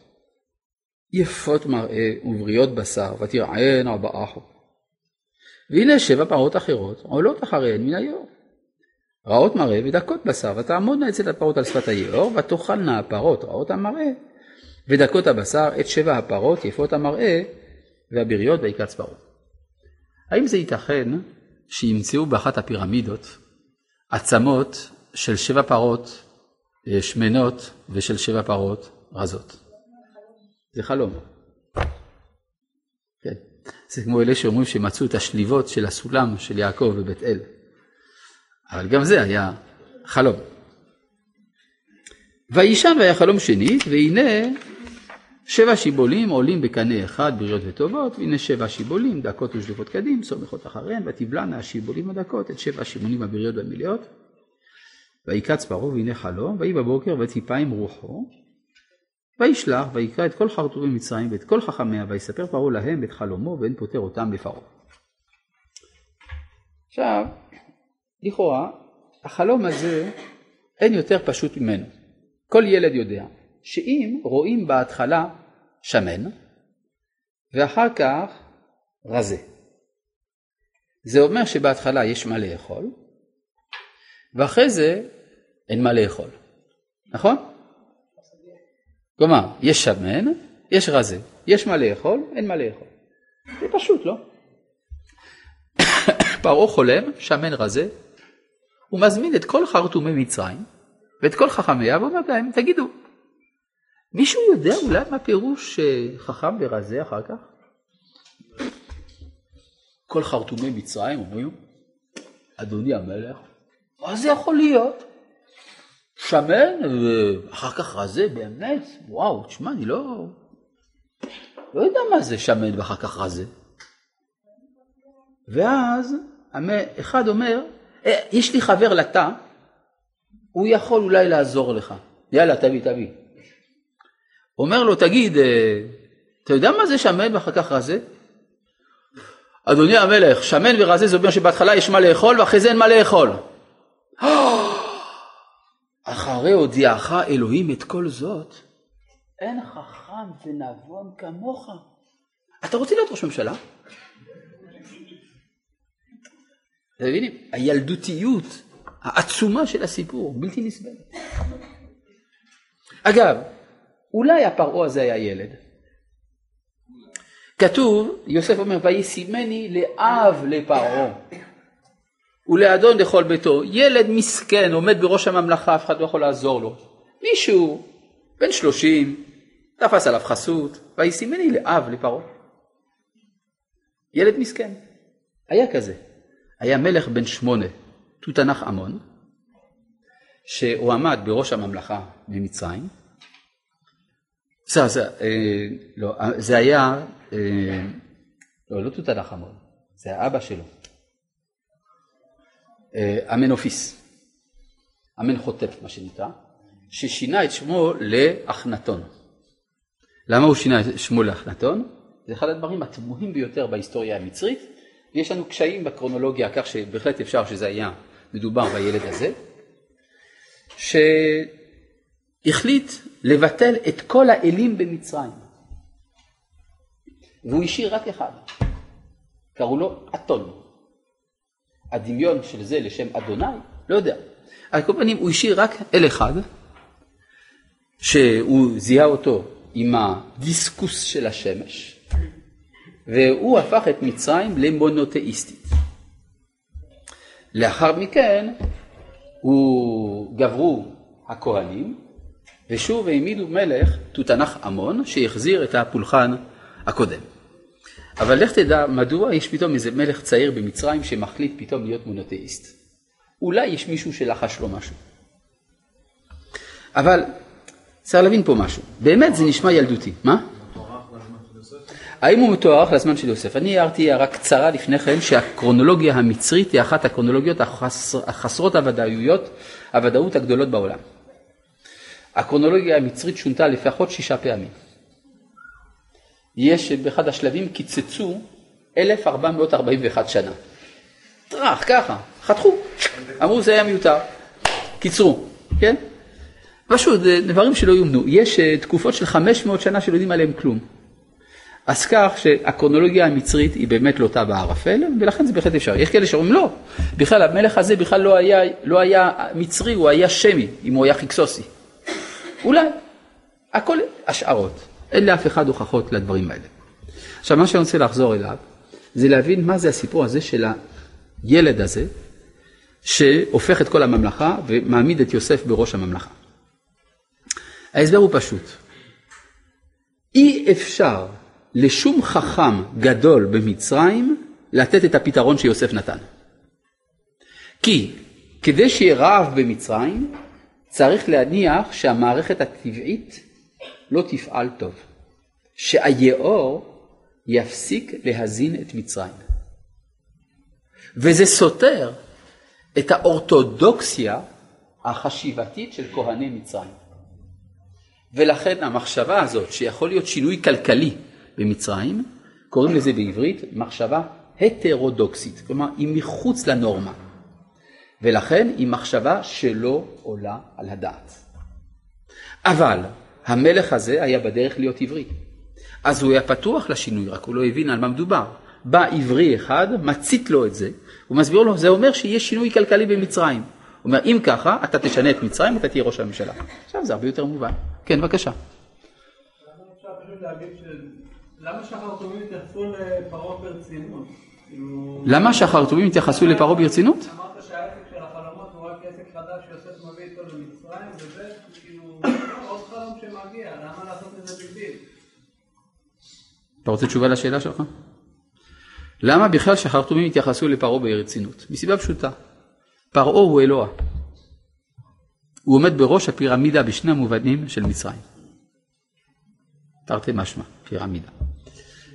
יפות מראה ובריאות בשר, ותרענה באחו. והנה שבע פרות אחרות עולות אחריהן מן היאור. רעות מראה ודקות בשר, ותעמודנה אצל הפרות על שפת היאור, ותאכלנה הפרות רעות המראה, ודקות הבשר את שבע הפרות יפות המראה, והבריאות ויקץ פרות. האם זה ייתכן שימצאו באחת הפירמידות עצמות של שבע פרות אה, שמנות ושל שבע פרות רזות? זה חלום. כן. זה כמו אלה שאומרים שמצאו את השליבות של הסולם של יעקב בבית אל. אבל גם זה היה חלום. וישן והיה חלום שנית, והנה שבע שיבולים עולים בקנה אחד בריאות וטובות, והנה שבע שיבולים דקות ושלפות קדים, סומכות אחריהן, ותבלענה השיבולים הדקות את שבע השיבולים הבריאות והמלאות. ויקץ פרעה והנה חלום, ויהי בבוקר וציפה עם רוחו, וישלח ויקרא את כל חרטומי מצרים ואת כל חכמיה, ויספר פרעה להם את חלומו ואין פוטר אותם לפרעה. עכשיו, לכאורה, החלום הזה אין יותר פשוט ממנו. כל ילד יודע שאם רואים בהתחלה שמן ואחר כך רזה, זה אומר שבהתחלה יש מה לאכול ואחרי זה אין מה לאכול, נכון? כלומר, יש שמן, יש רזה, יש מה לאכול, אין מה לאכול. זה פשוט, לא? פרעה חולם, שמן רזה, הוא מזמין את כל חרטומי מצרים ואת כל חכמיה ואומר להם, תגידו, מישהו יודע אולי מה פירוש חכם ורזה אחר כך? כל חרטומי מצרים אומרים, אדוני המלך, מה זה יכול להיות? שמן ואחר כך רזה, באמת? וואו, תשמע, אני לא... לא יודע מה זה שמן ואחר כך רזה. ואז אחד אומר, אה, יש לי חבר לתא, הוא יכול אולי לעזור לך. יאללה, תביא, תביא. אומר לו, תגיד, אה, אתה יודע מה זה שמן ואחר כך רזה? אדוני המלך, שמן ורזה זה אומר שבהתחלה יש מה לאכול ואחרי זה אין מה לאכול. אחרי הודיעך אלוהים את כל זאת, אין חכם ונבון כמוך. אתה רוצה להיות ראש ממשלה? אתם מבינים? הילדותיות העצומה של הסיפור, בלתי נסבלת. אגב, אולי הפרעה הזה היה ילד. כתוב, יוסף אומר, וישימני לאב לפרעה ולאדון לכל ביתו. ילד מסכן עומד בראש הממלכה, אף אחד לא יכול לעזור לו. מישהו, בן שלושים, תפס עליו חסות, וישימני לאב לפרעה. ילד מסכן. היה כזה. היה מלך בן שמונה, תותנך עמון, שהוא עמד בראש הממלכה במצרים. זה, זה, אה, לא, זה היה, אה, לא, לא תותנך עמון, זה האבא שלו. אה, אמנופיס, אמנחוטף מה שנקרא, ששינה את שמו לאחנתון. למה הוא שינה את שמו לאחנתון? זה אחד הדברים התמוהים ביותר בהיסטוריה המצרית, ויש לנו קשיים בקרונולוגיה, כך שבהחלט אפשר שזה היה מדובר בילד הזה, שהחליט לבטל את כל האלים במצרים. והוא השאיר רק אחד, קראו לו אתון. הדמיון של זה לשם אדוני, לא יודע. על כל פנים הוא השאיר רק אל אחד, שהוא זיהה אותו עם הדיסקוס של השמש, והוא הפך את מצרים למונותאיסטית. לאחר מכן הוא גברו הכהנים, ושוב העמידו מלך תותנך עמון, שהחזיר את הפולחן הקודם. אבל לך תדע מדוע יש פתאום איזה מלך צעיר במצרים שמחליט פתאום להיות מונותאיסט. אולי יש מישהו שלחש לו משהו. אבל צריך להבין פה משהו, באמת זה נשמע ילדותי, מה? האם הוא מתוארך לזמן של יוסף? אני הערתי הערה קצרה לפני כן שהקרונולוגיה המצרית היא אחת הקרונולוגיות החסר, החסרות הוודאויות, הוודאות הגדולות בעולם. הקרונולוגיה המצרית שונתה לפחות שישה פעמים. יש באחד השלבים קיצצו 1441 שנה. טראח, ככה, חתכו, אמרו זה היה מיותר, קיצרו, כן? פשוט, זה דברים שלא יאומנו. יש אה, תקופות של 500 שנה שלא יודעים עליהם כלום. אז כך שהקרונולוגיה המצרית היא באמת לוטה בערפל, ולכן זה בהחלט אפשר. יש כאלה שאומרים לא, בכלל המלך הזה בכלל לא היה, לא היה מצרי, הוא היה שמי, אם הוא היה חיקסוסי. אולי, הכל השערות, אין לאף אחד הוכחות לדברים האלה. עכשיו מה שאני רוצה לחזור אליו, זה להבין מה זה הסיפור הזה של הילד הזה, שהופך את כל הממלכה ומעמיד את יוסף בראש הממלכה. ההסבר הוא פשוט. אי אפשר לשום חכם גדול במצרים לתת את הפתרון שיוסף נתן. כי כדי שיהיה רעב במצרים, צריך להניח שהמערכת הטבעית לא תפעל טוב. שהיאור יפסיק להזין את מצרים. וזה סותר את האורתודוקסיה החשיבתית של כהני מצרים. ולכן המחשבה הזאת שיכול להיות שינוי כלכלי במצרים, קוראים לזה בעברית מחשבה הטרודוקסית, כלומר היא מחוץ לנורמה, ולכן היא מחשבה שלא עולה על הדעת. אבל המלך הזה היה בדרך להיות עברי, אז הוא היה פתוח לשינוי, רק הוא לא הבין על מה מדובר. בא עברי אחד, מצית לו את זה, הוא מסביר לו, זה אומר שיש שינוי כלכלי במצרים. הוא אומר, אם ככה, אתה תשנה את מצרים, אתה תהיה ראש הממשלה. עכשיו זה הרבה יותר מובן. כן, בבקשה. אפשר פשוט להגיד למה שהחרטומים התייחסו לפרעה ברצינות? כאילו- למה שהחרטומים התייחסו לפרעה ברצינות? אמרת שהעסק של החלומות הוא רק עסק חדש שיוסף מביא איתו למצרים, וזה כאילו עוד חלום שמגיע, למה לעשות את זה בדיל? אתה רוצה תשובה לשאלה שלך? למה בכלל שהחרטומים התייחסו לפרעה ברצינות? מסיבה פשוטה, פרעה הוא אלוה. הוא עומד בראש הפירמידה בשני המובנים של מצרים. תרתי משמע, פירמידה.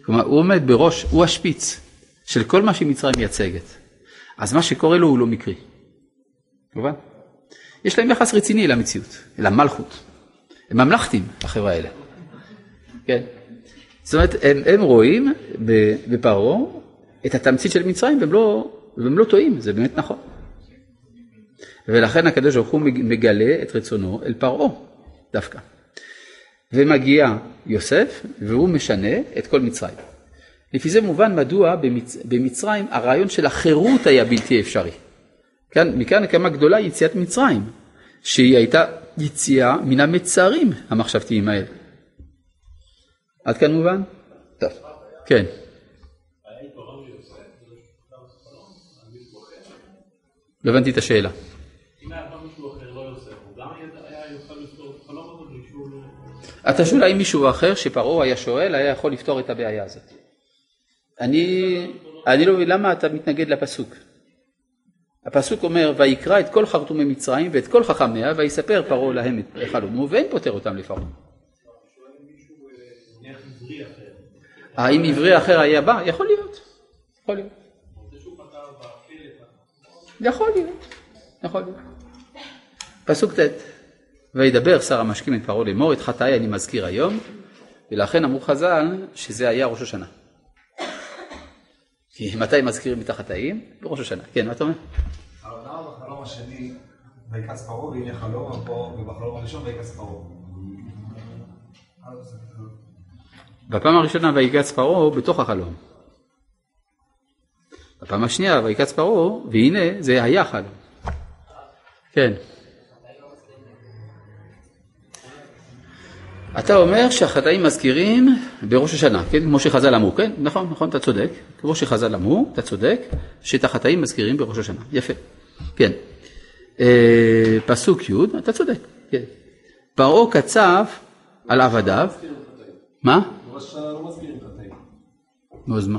כלומר, הוא עומד בראש, הוא השפיץ של כל מה שמצרים מייצגת. אז מה שקורה לו הוא לא מקרי. מובן? יש להם יחס רציני למציאות, אל המלכות. הם ממלכתים, החבר'ה האלה. כן. זאת אומרת, הם, הם רואים בפרעה את התמצית של מצרים והם לא, והם לא טועים, זה באמת נכון. ולכן הקדוש ברוך הוא מגלה את רצונו אל פרעה דווקא. ומגיע יוסף והוא משנה את כל מצרים. לפי זה מובן מדוע במצ... במצרים הרעיון של החירות היה בלתי אפשרי. כאן, מכאן כמה גדולה יציאת מצרים, שהיא הייתה יציאה מן המצרים המחשבתיים האלה. עד כאן מובן? טוב, כן. לא הבנתי את השאלה. אתה שואל האם מישהו אחר שפרעה היה שואל היה יכול לפתור את הבעיה הזאת. אני, אני לא מבין למה אתה מתנגד לפסוק. הפסוק אומר ויקרא את כל חרטומי מצרים ואת כל חכמיה ויספר פרעה להם את חלומו ואין פותר אותם לפרעה. האם עברי אחר היה בא? יכול להיות. יכול להיות. יכול להיות. יכול להיות. פסוק ט' וידבר שר המשקים את פרעה לאמור את חטאי אני מזכיר היום ולכן אמרו חז"ל שזה היה ראש השנה. כי מתי מזכירים את החטאים? בראש השנה. כן, מה אתה אומר? למה בחלום השני ויקץ פרעה והנה חלום פה ובחלום הראשון ויקץ פרעה? בפעם הראשונה ויקץ פרעה בתוך החלום. בפעם השנייה ויקץ פרעה והנה זה היה חלום. כן. אתה אומר שהחטאים מזכירים בראש השנה, כן? כמו שחז"ל אמרו, כן? נכון, נכון, אתה צודק. כמו שחז"ל אמרו, אתה צודק, שאת החטאים מזכירים בראש השנה. יפה. כן. אה, פסוק י', אתה צודק, כן. פרעה קצב על עבדיו. מה? לא. נו, אז מה?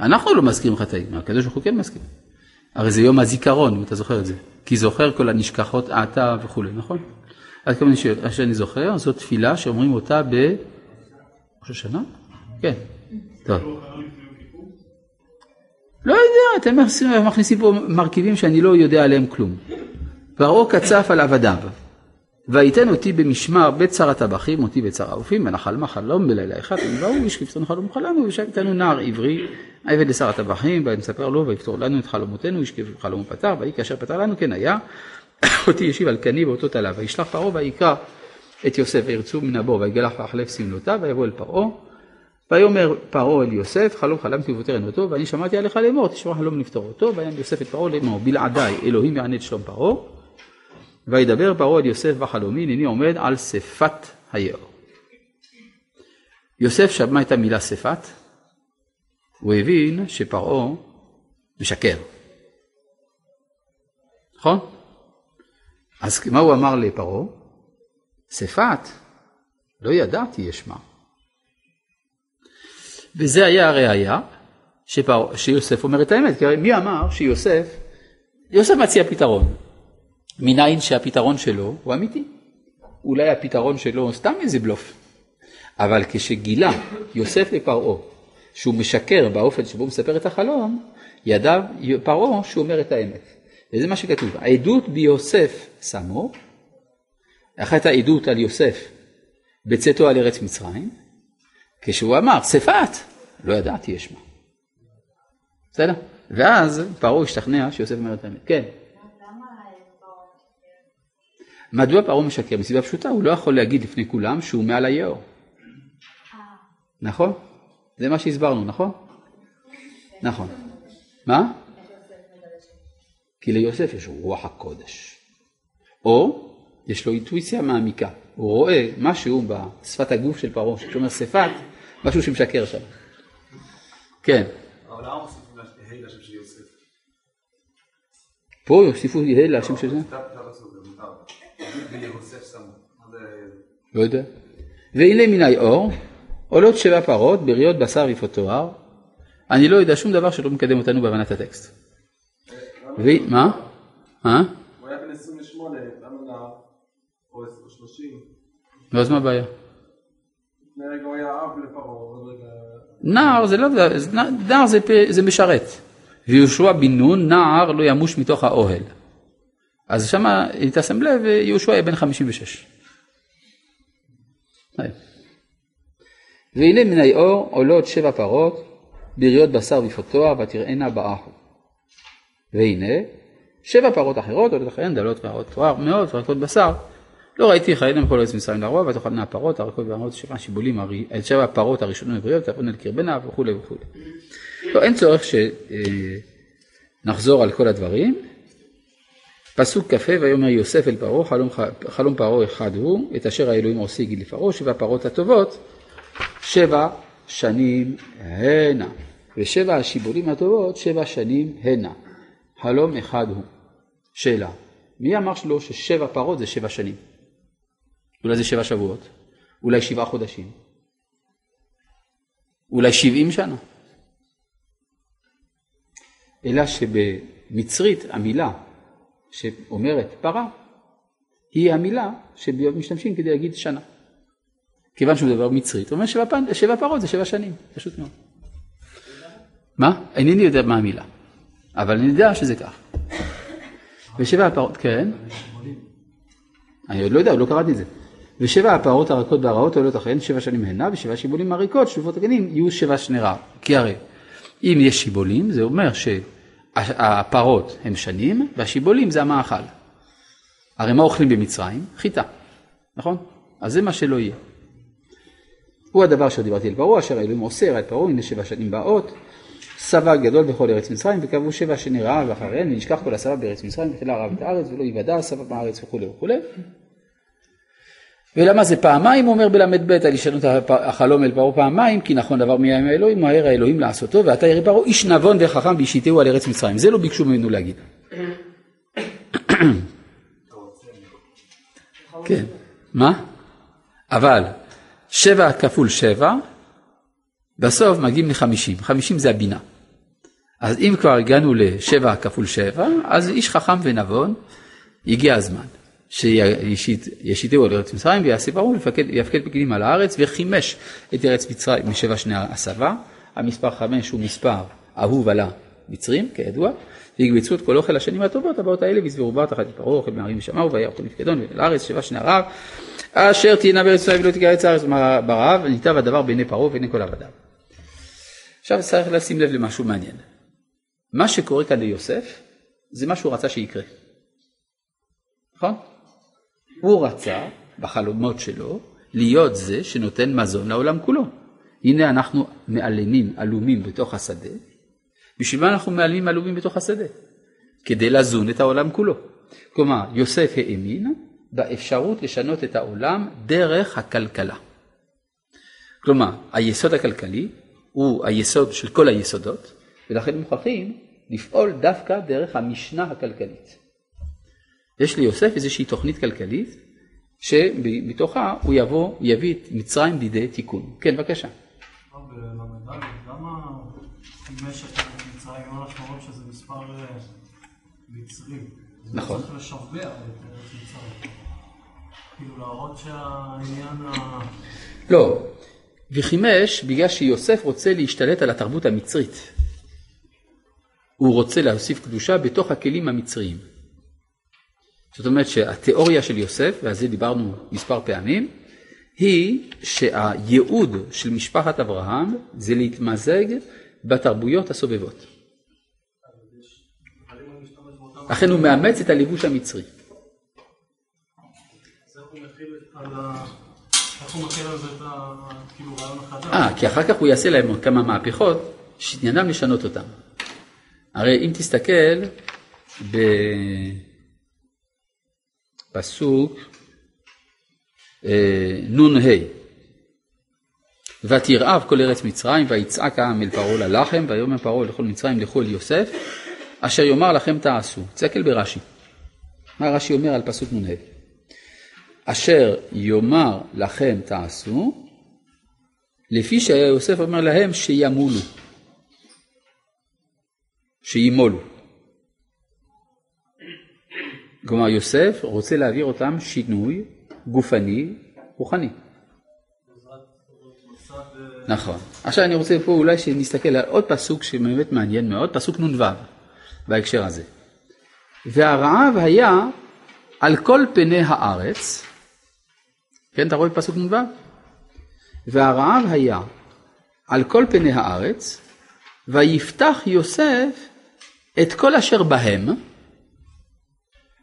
אנחנו לא מזכירים חטאים, הקדוש ברוך הוא כן מזכיר. הרי זה יום הזיכרון, אם אתה זוכר את זה. כי זוכר כל הנשכחות עתה וכולי, נכון? עד כמה שאני- שאני זוכר, זו תפילה שאומרים אותה בראש השנה? כן. טוב. לא יודע, אתם מכניסים- פה מרכיבים שאני לא יודע עליהם כלום. פרעה קצף על עבדיו, ויתן אותי במשמר בית שר הטבחים, אותי בית שר האופים, ונחל מה חלום בלילה אחד, ובאו וישקפצנו חלום חלמנו, וישב איתנו נער עברי, עבד לשר הטבחים, ויספר לו, ויפתור לנו את חלומותינו, ישקף חלום פתר, ויהי כאשר פתר לנו, כן היה, אותי ישיב על קני באותו תלה, וישלח פרעה ויקרא את יוסף, וירצו מן הבור, ויגלח ויחלף שמלותיו, ויבוא אל פרעה, ויאמר פרעה אל יוסף, חלום חלמתי ובותר ענותו, ואני שמעתי עליך לאמור, תשמע חלום נפתור אותו, ויען יוסף את פרעה לאמור, בלעדיי אלוהים יענה את שלום פרעה, וידבר פרעה אל יוסף בחלומי, הנני עומד על שפת היאור. יוסף שמע את המילה שפת, הוא הבין שפרעה משקר. נכון? אז מה הוא אמר לפרעה? שפת, לא ידעתי אשמע. וזה היה הראיה שפר... שיוסף אומר את האמת, כי מי אמר שיוסף, יוסף מציע פתרון, מניין שהפתרון שלו הוא אמיתי. אולי הפתרון שלו הוא סתם איזה בלוף. אבל כשגילה יוסף לפרעה שהוא משקר באופן שבו הוא מספר את החלום, ידע פרעה שהוא אומר את האמת. וזה מה שכתוב, העדות ביוסף שמו, אחת העדות על יוסף בצאתו על ארץ מצרים, כשהוא אמר שפת, לא ידעתי אשמע. בסדר? ואז פרעה השתכנע שיוסף אומר את האמת. כן. מדוע פרעה משקר? מסיבה פשוטה, הוא לא יכול להגיד לפני כולם שהוא מעל היאור. נכון? זה מה שהסברנו, נכון? נכון. מה? כי ליוסף יש רוח הקודש. או יש לו אינטואיציה מעמיקה. הוא רואה משהו בשפת הגוף של פרעה, כשאומר שפת, משהו שמשקר שם. כן. אבל למה מוסיפים ה' לשם של יוסף? פה יוסיפו יהא להשם של זה? לא יודע. והנה מן היאור עולות שבע פרות בריאות בשר יפות תואר. אני לא יודע שום דבר שלא מקדם אותנו בהבנת הטקסט. מה? מה? הוא היה בן 28, למה נער? או 30. נו, אז מה הבעיה? נער זה לא, נער זה, משרת. ויהושע בן נון, נער לא ימוש מתוך האוהל. אז שמה, אם תשם לב, יהושע היה בן 56. היי. והנה מן היאור עולות שבע פרות, בריאות בשר תואר, ותראינה באחו. והנה, שבע פרות אחרות עולות אחריהן, דלות וערות תואר, מאוד ורקות בשר. לא ראיתי חיינו מכל ארץ מצרים לערוב, ותאכלנה הפרות, הרכות והערות, שבע שיבולים, את שבע הפרות הראשונות הבריאות, תעבודנה לקרבנה וכולי וכולי. לא, אין צורך שנחזור על כל הדברים. פסוק כ"ה, ויאמר יוסף אל פרעה, חלום, חלום פרעה אחד הוא, את אשר האלוהים עושה יגיד לפרעה, שבע הפרות הטובות, שבע שנים הנה. ושבע השיבולים הטובות, שבע שנים הנה. חלום אחד הוא. שאלה, מי אמר שלו ששבע פרות זה שבע שנים? אולי זה שבע שבועות? אולי שבעה חודשים? אולי שבעים שנה? אלא שבמצרית המילה שאומרת פרה, היא המילה שמשתמשים כדי להגיד שנה. כיוון שהוא דבר מצרית, הוא אומר שבע, שבע פרות זה שבע שנים, פשוט מאוד. מה? אינני יודע מה המילה, אבל אני יודע שזה כך. ושבע הפרות, כן. אני עוד לא יודע, עוד לא קראתי את זה. ושבע הפרות הרכות והרעות עולות אחריהן שבע שנים הנה, ושבע שיבולים הריקות, שלובות הגנים, יהיו שבע שני רע. כי הרי אם יש שיבולים, זה אומר שהפרות הם שנים, והשיבולים זה המאכל. הרי מה אוכלים במצרים? חיטה, נכון? אז זה מה שלא יהיה. הוא הדבר שדיברתי על פרעה, אשר האלוהים אוסר על פרעה, הנה שבע שנים באות, סבא גדול בכל ארץ מצרים, וקבעו שבע שני רעב אחריהן, ונשכח כל הסבא בארץ מצרים, ותחילה רעב את הארץ, ולא יוודע הסבא בארץ וכולי וכולי. ולמה זה פעמיים, אומר בל"ב, על ישנות החלום אל פרעה פעמיים, כי נכון דבר מימים האלוהים, מהר האלוהים לעשותו, ועתה ירא פרעה איש נבון וחכם וישיתהו על ארץ מצרים. זה לא ביקשו ממנו להגיד. כן, מה? אבל שבע כפול שבע, בסוף מגיעים לחמישים. חמישים זה הבינה. אז אם כבר הגענו לשבע כפול שבע, אז איש חכם ונבון, הגיע הזמן. שישיתהו על ארץ מצרים ויעשה פרעה ויפקד פקידים על הארץ וחימש את ארץ מצרים משבע שני הסבה. המספר חמש הוא מספר אהוב על המצרים כידוע והקבצו את כל אוכל השנים הטובות הבאות האלה ויסברו בר תחת פרעה אוכל מערים ושמעו והיה אוכל מפקדון ואל הארץ שבע שני הרעב אשר תהיינה בארץ ישראל ולא תגע ארץ הארץ ברעב וניטב הדבר בעיני פרעה ובעיני כל עבדיו. עכשיו צריך לשים לב למשהו מעניין. מה שקורה כאן ליוסף זה מה שהוא רצה שיקרה. נכון? הוא רצה בחלומות שלו להיות זה שנותן מזון לעולם כולו. הנה אנחנו מעלמים עלומים בתוך השדה. בשביל מה אנחנו מעלמים עלומים בתוך השדה? כדי לזון את העולם כולו. כלומר, יוסף האמין באפשרות לשנות את העולם דרך הכלכלה. כלומר, היסוד הכלכלי הוא היסוד של כל היסודות, ולכן מוכרחים לפעול דווקא דרך המשנה הכלכלית. יש ליוסף איזושהי תוכנית כלכלית שמתוכה הוא יבוא, יביא את מצרים לידי תיקון. כן, בבקשה. אה? נכון. צריך לשבח את ארץ מצרים. כאילו להראות שהעניין ה... לא, וחימש בגלל שיוסף רוצה להשתלט על התרבות המצרית. הוא רוצה להוסיף קדושה בתוך הכלים המצריים. זאת אומרת שהתיאוריה של יוסף, ועל זה דיברנו מספר פעמים, היא שהייעוד של משפחת אברהם זה להתמזג בתרבויות הסובבות. לכן הוא מאמץ את הלבוש המצרי. אה, כי אחר כך הוא יעשה להם כמה מהפכות שעניינם לשנות אותם. הרי אם תסתכל בפסוק אה, נ"ה ותרעב כל ארץ מצרים ויצעק העם אל פרעה ללחם ויאמר פרעה לכל מצרים לכו אל יוסף אשר יאמר לכם תעשו. תסתכל ברש"י. מה רש"י אומר על פסוק נ"ה? אשר יאמר לכם תעשו לפי שהיה יוסף אומר להם שימולו. שימולו. כלומר יוסף רוצה להעביר אותם שינוי גופני, רוחני. נכון. עכשיו אני רוצה פה אולי שנסתכל על עוד פסוק שבאמת מעניין מאוד, פסוק נ"ו בהקשר הזה. והרעב היה על כל פני הארץ, כן, אתה רואה פסוק נ"ו? והרעב היה על כל פני הארץ, ויפתח יוסף את כל אשר בהם,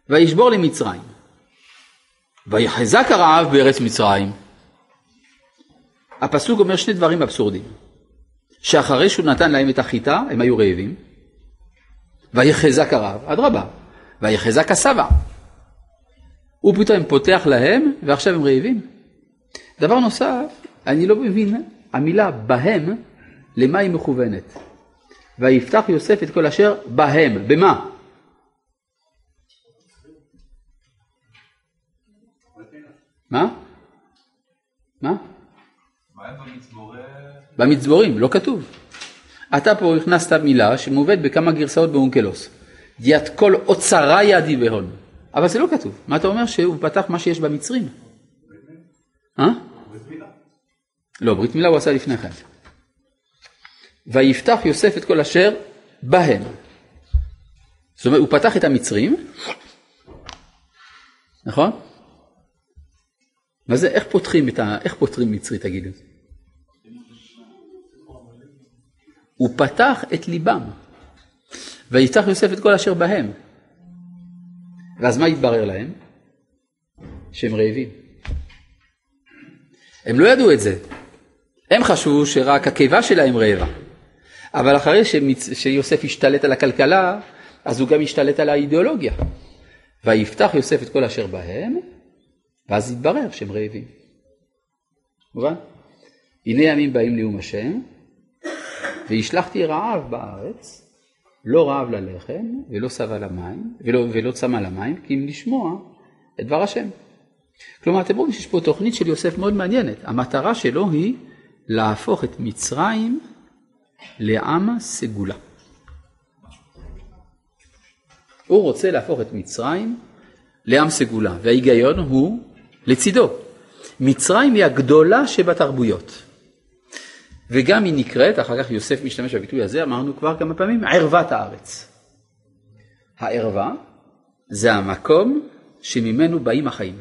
וישבור למצרים. ויחזק הרעב בארץ מצרים. הפסוק אומר שני דברים אבסורדיים. שאחרי שהוא נתן להם את החיטה, הם היו רעבים. ויחזק הרעב, אדרבה, ויחזק הסבא. הוא פתאום פותח להם, ועכשיו הם רעבים. דבר נוסף, אני לא מבין, המילה בהם, למה היא מכוונת? ויפתח יוסף את כל אשר בהם, במה? מה? מה? במצבורים, לא כתוב. אתה פה הכנסת מילה שמובאת בכמה גרסאות באונקלוס. דיית כל אוצרה ידי בהון. אבל זה לא כתוב. מה אתה אומר? שהוא פתח מה שיש במצרים. אה? לא, ברית מילה הוא עשה לפני כן. ויפתח יוסף את כל אשר בהם. זאת אומרת, הוא פתח את המצרים, נכון? מה זה, איך פותחים את ה... איך פותרים מצרי, תגידו? הוא פתח את ליבם. ויפתח יוסף את כל אשר בהם. ואז מה התברר להם? שהם רעבים. הם לא ידעו את זה. הם חשבו שרק הקיבה שלהם רעבה. אבל אחרי שמצ... שיוסף השתלט על הכלכלה, אז הוא גם השתלט על האידיאולוגיה. ויפתח יוסף את כל אשר בהם, ואז יתברר שהם רעבים. מובן? הנה ימים באים נאום השם, והשלכתי רעב בארץ, לא רעב ללחם, ולא סבה למים, ולא, ולא צמא למים, כי אם לשמוע את דבר השם. כלומר, אתם רואים שיש פה תוכנית של יוסף מאוד מעניינת. המטרה שלו היא להפוך את מצרים לעם סגולה. הוא רוצה להפוך את מצרים לעם סגולה, וההיגיון הוא לצידו. מצרים היא הגדולה שבתרבויות. וגם היא נקראת, אחר כך יוסף משתמש בביטוי הזה, אמרנו כבר כמה פעמים, ערוות הארץ. הערווה זה המקום שממנו באים החיים.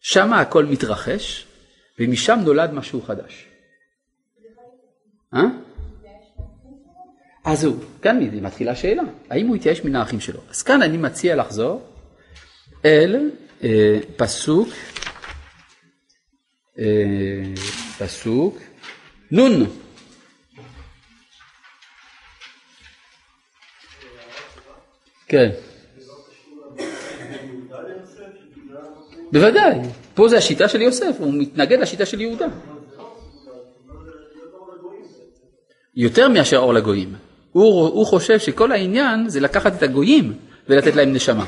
שם הכל מתרחש, ומשם נולד משהו חדש. אה? אז זהו, כאן מתחילה השאלה, האם הוא התייאש מן האחים שלו? אז כאן אני מציע לחזור אל אה, פסוק, אה, פסוק נון. כן. בוודאי, פה זה השיטה של יוסף, הוא מתנגד לשיטה של יהודה. יותר מאשר אור לגויים. הוא, הוא חושב שכל העניין זה לקחת את הגויים ולתת להם נשמה.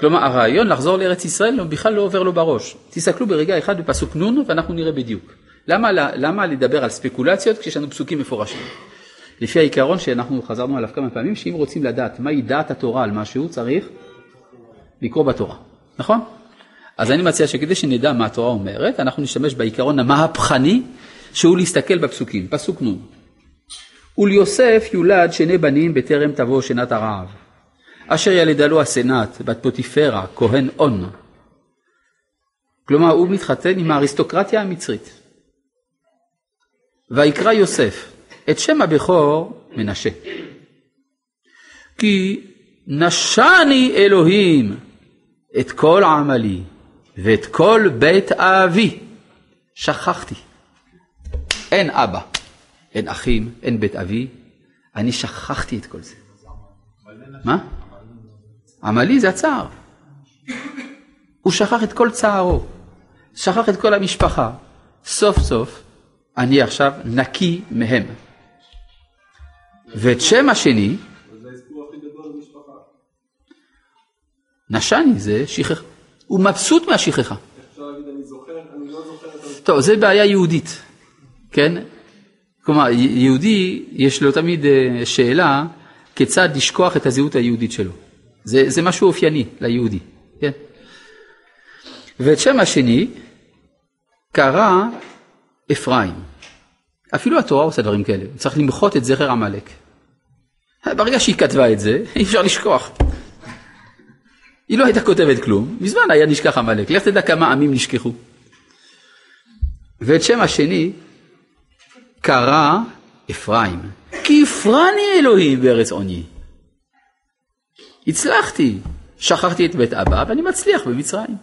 כלומר הרעיון לחזור לארץ ישראל בכלל לא עובר לו בראש. תסתכלו ברגע אחד בפסוק נ' ואנחנו נראה בדיוק. למה, למה לדבר על ספקולציות כשיש לנו פסוקים מפורשים? לפי העיקרון שאנחנו חזרנו עליו כמה פעמים, שאם רוצים לדעת מהי דעת התורה על משהו, צריך לקרוא בתורה, נכון? אז אני מציע שכדי שנדע מה התורה אומרת, אנחנו נשתמש בעיקרון המהפכני, שהוא להסתכל בפסוקים. פסוק נ' וליוסף יולד שני בנים בטרם תבוא שנת הרעב. אשר ילדה לו הסנאט, בת פוטיפרה, כהן און. כלומר, הוא מתחתן עם האריסטוקרטיה המצרית. ויקרא יוסף את שם הבכור מנשה. כי נשני אלוהים את כל עמלי ואת כל בית אבי. שכחתי. אין אבא, אין אחים, אין בית אבי. אני שכחתי את כל זה. מה? עמלי זה הצער. הוא שכח את כל צערו, שכח את כל המשפחה. סוף סוף אני עכשיו נקי מהם. ואת שם השני, נשני זה שכחה. הוא מבסוט מהשכחה. טוב, זה בעיה יהודית, כן? כלומר, יהודי, יש לו תמיד אה, שאלה כיצד לשכוח את הזהות היהודית שלו. זה, זה משהו אופייני ליהודי, כן? ואת שם השני קרא אפרים. אפילו התורה עושה דברים כאלה, צריך למחות את זכר עמלק. ברגע שהיא כתבה את זה, אי אפשר לשכוח. היא לא הייתה כותבת כלום, מזמן היה נשכח עמלק, לך תדע כמה עמים נשכחו. ואת שם השני קרא אפרים, כי הפרני אלוהים בארץ עוני. הצלחתי, שכחתי את בית אבא ואני מצליח במצרים.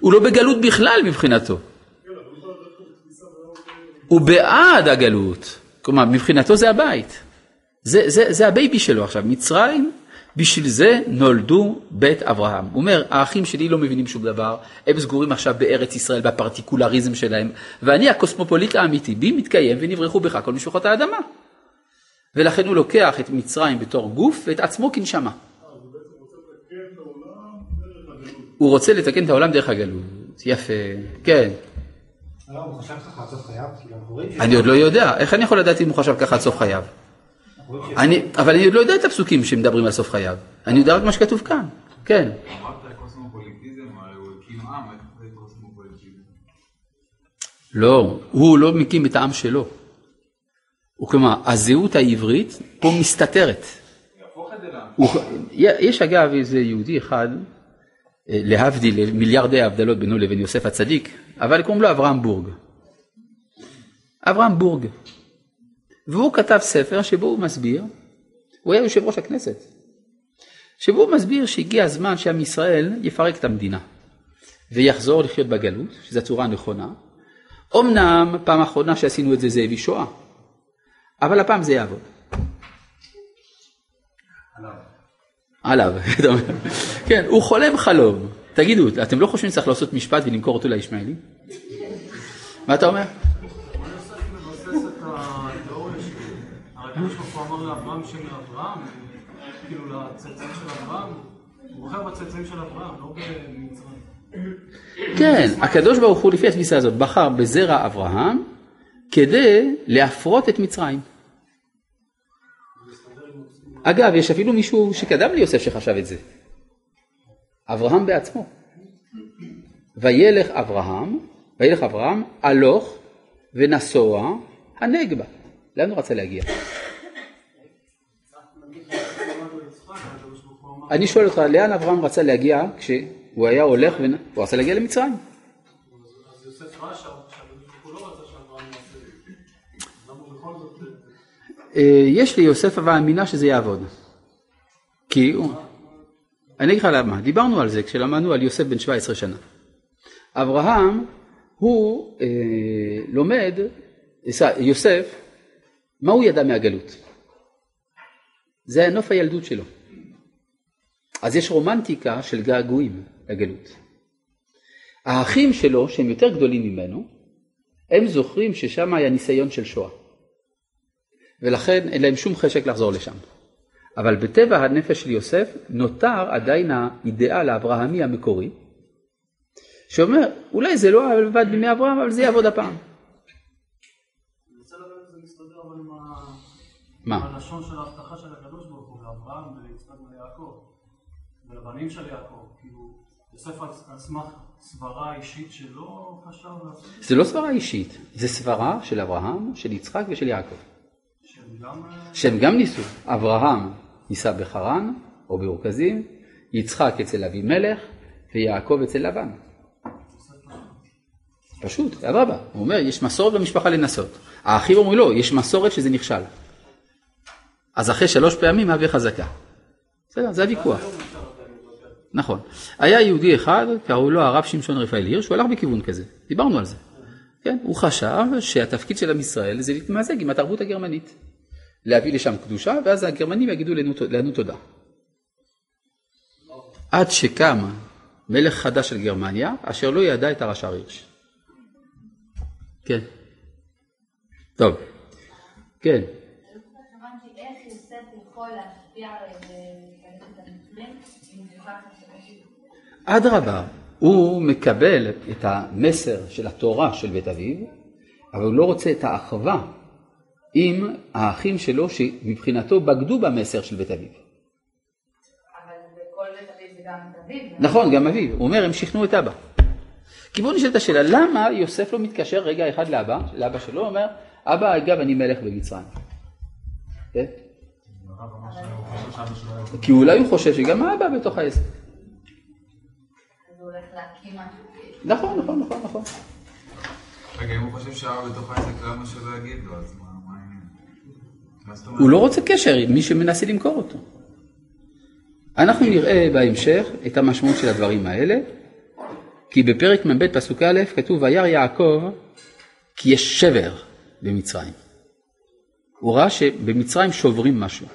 הוא לא בגלות בכלל מבחינתו. הוא בעד הגלות, כלומר מבחינתו זה הבית, זה, זה, זה ה baby שלו עכשיו, מצרים, בשביל זה נולדו בית אברהם. הוא אומר, האחים שלי לא מבינים שום דבר, הם סגורים עכשיו בארץ ישראל בפרטיקולריזם שלהם, ואני הקוסמופוליט האמיתי, בי מתקיים ונברכו בך כל משפחות האדמה. ולכן הוא לוקח את מצרים בתור גוף ואת עצמו כנשמה. הוא רוצה לתקן את העולם דרך הגלות, יפה, כן. אני עוד לא יודע, איך אני יכול לדעת אם הוא חשב ככה עד סוף חייו? אני, אבל אני עוד לא יודע את הפסוקים שמדברים על סוף חייו, אני יודע רק מה שכתוב כאן, כן. לא, הוא לא מקים את העם שלו. הוא כלומר, הזהות העברית פה מסתתרת. יש אגב איזה יהודי אחד, אה, להבדיל מיליארדי ההבדלות בינו לבין יוסף הצדיק, אבל קוראים לו אברהם בורג. אברהם בורג. והוא כתב ספר שבו הוא מסביר, הוא היה יושב ראש הכנסת, שבו הוא מסביר שהגיע הזמן שעם ישראל יפרק את המדינה ויחזור לחיות בגלות, שזו הצורה הנכונה. אמנם פעם אחרונה שעשינו את זה זה הביא שואה, אבל הפעם זה יעבוד. עליו. כן, הוא חולם חלום. תגידו, אתם לא חושבים שצריך לעשות משפט ולמכור אותו לישמעאלים? מה אתה אומר? כאילו לצאצאים של אברהם, הוא בוחר בצאצאים של אברהם, לא במצרים. כן, הקדוש ברוך הוא לפי התפיסה הזאת בחר בזרע אברהם כדי להפרות את מצרים. אגב, יש אפילו מישהו שקדם ליוסף שחשב את זה. אברהם בעצמו. וילך אברהם, וילך אברהם, הלוך ונסוע הנגבה. לאן הוא רצה להגיע? אני שואל אותך, לאן אברהם רצה להגיע כשהוא היה הולך, ונ... הוא רצה להגיע למצרים. יוסף. אה, יש ליוסף אבל האמינה שזה יעבוד. כי הוא... אני אגיד לך למה, דיברנו על זה כשלמדנו על יוסף בן 17 שנה. אברהם הוא אה, לומד, יוסף, מה הוא ידע מהגלות? זה נוף הילדות שלו. אז יש רומנטיקה של געגועים לגלות. האחים שלו, שהם יותר גדולים ממנו, הם זוכרים ששם היה ניסיון של שואה. ולכן אין להם שום חשק לחזור לשם. אבל בטבע הנפש של יוסף נותר עדיין האידאל האברהמי המקורי, שאומר, אולי זה לא עבד בימי אברהם, אבל זה יעבוד הפעם. מה? הלשון של ההבטחה של הקדוש ברוך הוא לאברהם וליצחק וליעקב ולבנים של יעקב. כאילו, יוסף על סמך סברה אישית שלא חשב לעשות את זה, זה לא סברה אישית, זה סברה של אברהם, של יצחק ושל יעקב. שהם גם... שהם גם ניסו. אברהם ניסה בחרן או באורכזים, יצחק אצל אבימלך ויעקב אצל לבן. פשוט, אדרבה. הוא אומר, יש מסורת במשפחה לנסות. האחים אומרים לא, יש מסורת שזה נכשל. אז אחרי שלוש פעמים מהווה חזקה. בסדר, זה הוויכוח. נכון. היה יהודי אחד, קראו לו הרב שמשון רפאל הירש, הוא הלך בכיוון כזה. דיברנו על זה. כן, הוא חשב שהתפקיד של עם ישראל זה להתמזג עם התרבות הגרמנית. להביא לשם קדושה, ואז הגרמנים יגידו לנו, תודה. עד שקם מלך חדש של גרמניה, אשר לא ידע את הרשע הירש. כן. טוב. כן. הבנתי איך יוסף יכול להשפיע ולהיכנס את המצרים אם הוא כל כך משתמש אדרבה, הוא מקבל את המסר של התורה של בית אביו, אבל הוא לא רוצה את האחווה עם האחים שלו שמבחינתו בגדו במסר של בית אביו. אבל בכל בית אביב זה גם את אביב. נכון, גם אביו. הוא אומר, הם שכנעו את אבא. כי בואו נשאל את השאלה, למה יוסף לא מתקשר רגע אחד לאבא, לאבא שלו, הוא אומר, אבא, אגב, אני מלך במצרים. כן? כי אולי הוא חושב שגם האבא בתוך העסק. הולך להקים משהו. נכון, נכון, נכון, נכון. רגע, אם הוא חושב שהרב בתוך העסק, למה שלא יגיד לו? אז מה מה העניין? הוא לא רוצה קשר עם מי שמנסה למכור אותו. אנחנו נראה בהמשך את המשמעות של הדברים האלה, כי בפרק מ"ב פסוק א' כתוב וירא יעקב כי יש שבר במצרים. הוא ראה שבמצרים שוברים משהו.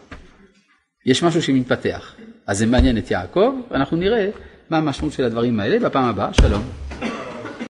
יש משהו שמתפתח. אז זה מעניין את יעקב, ואנחנו נראה מה המשמעות של הדברים האלה בפעם הבאה. שלום.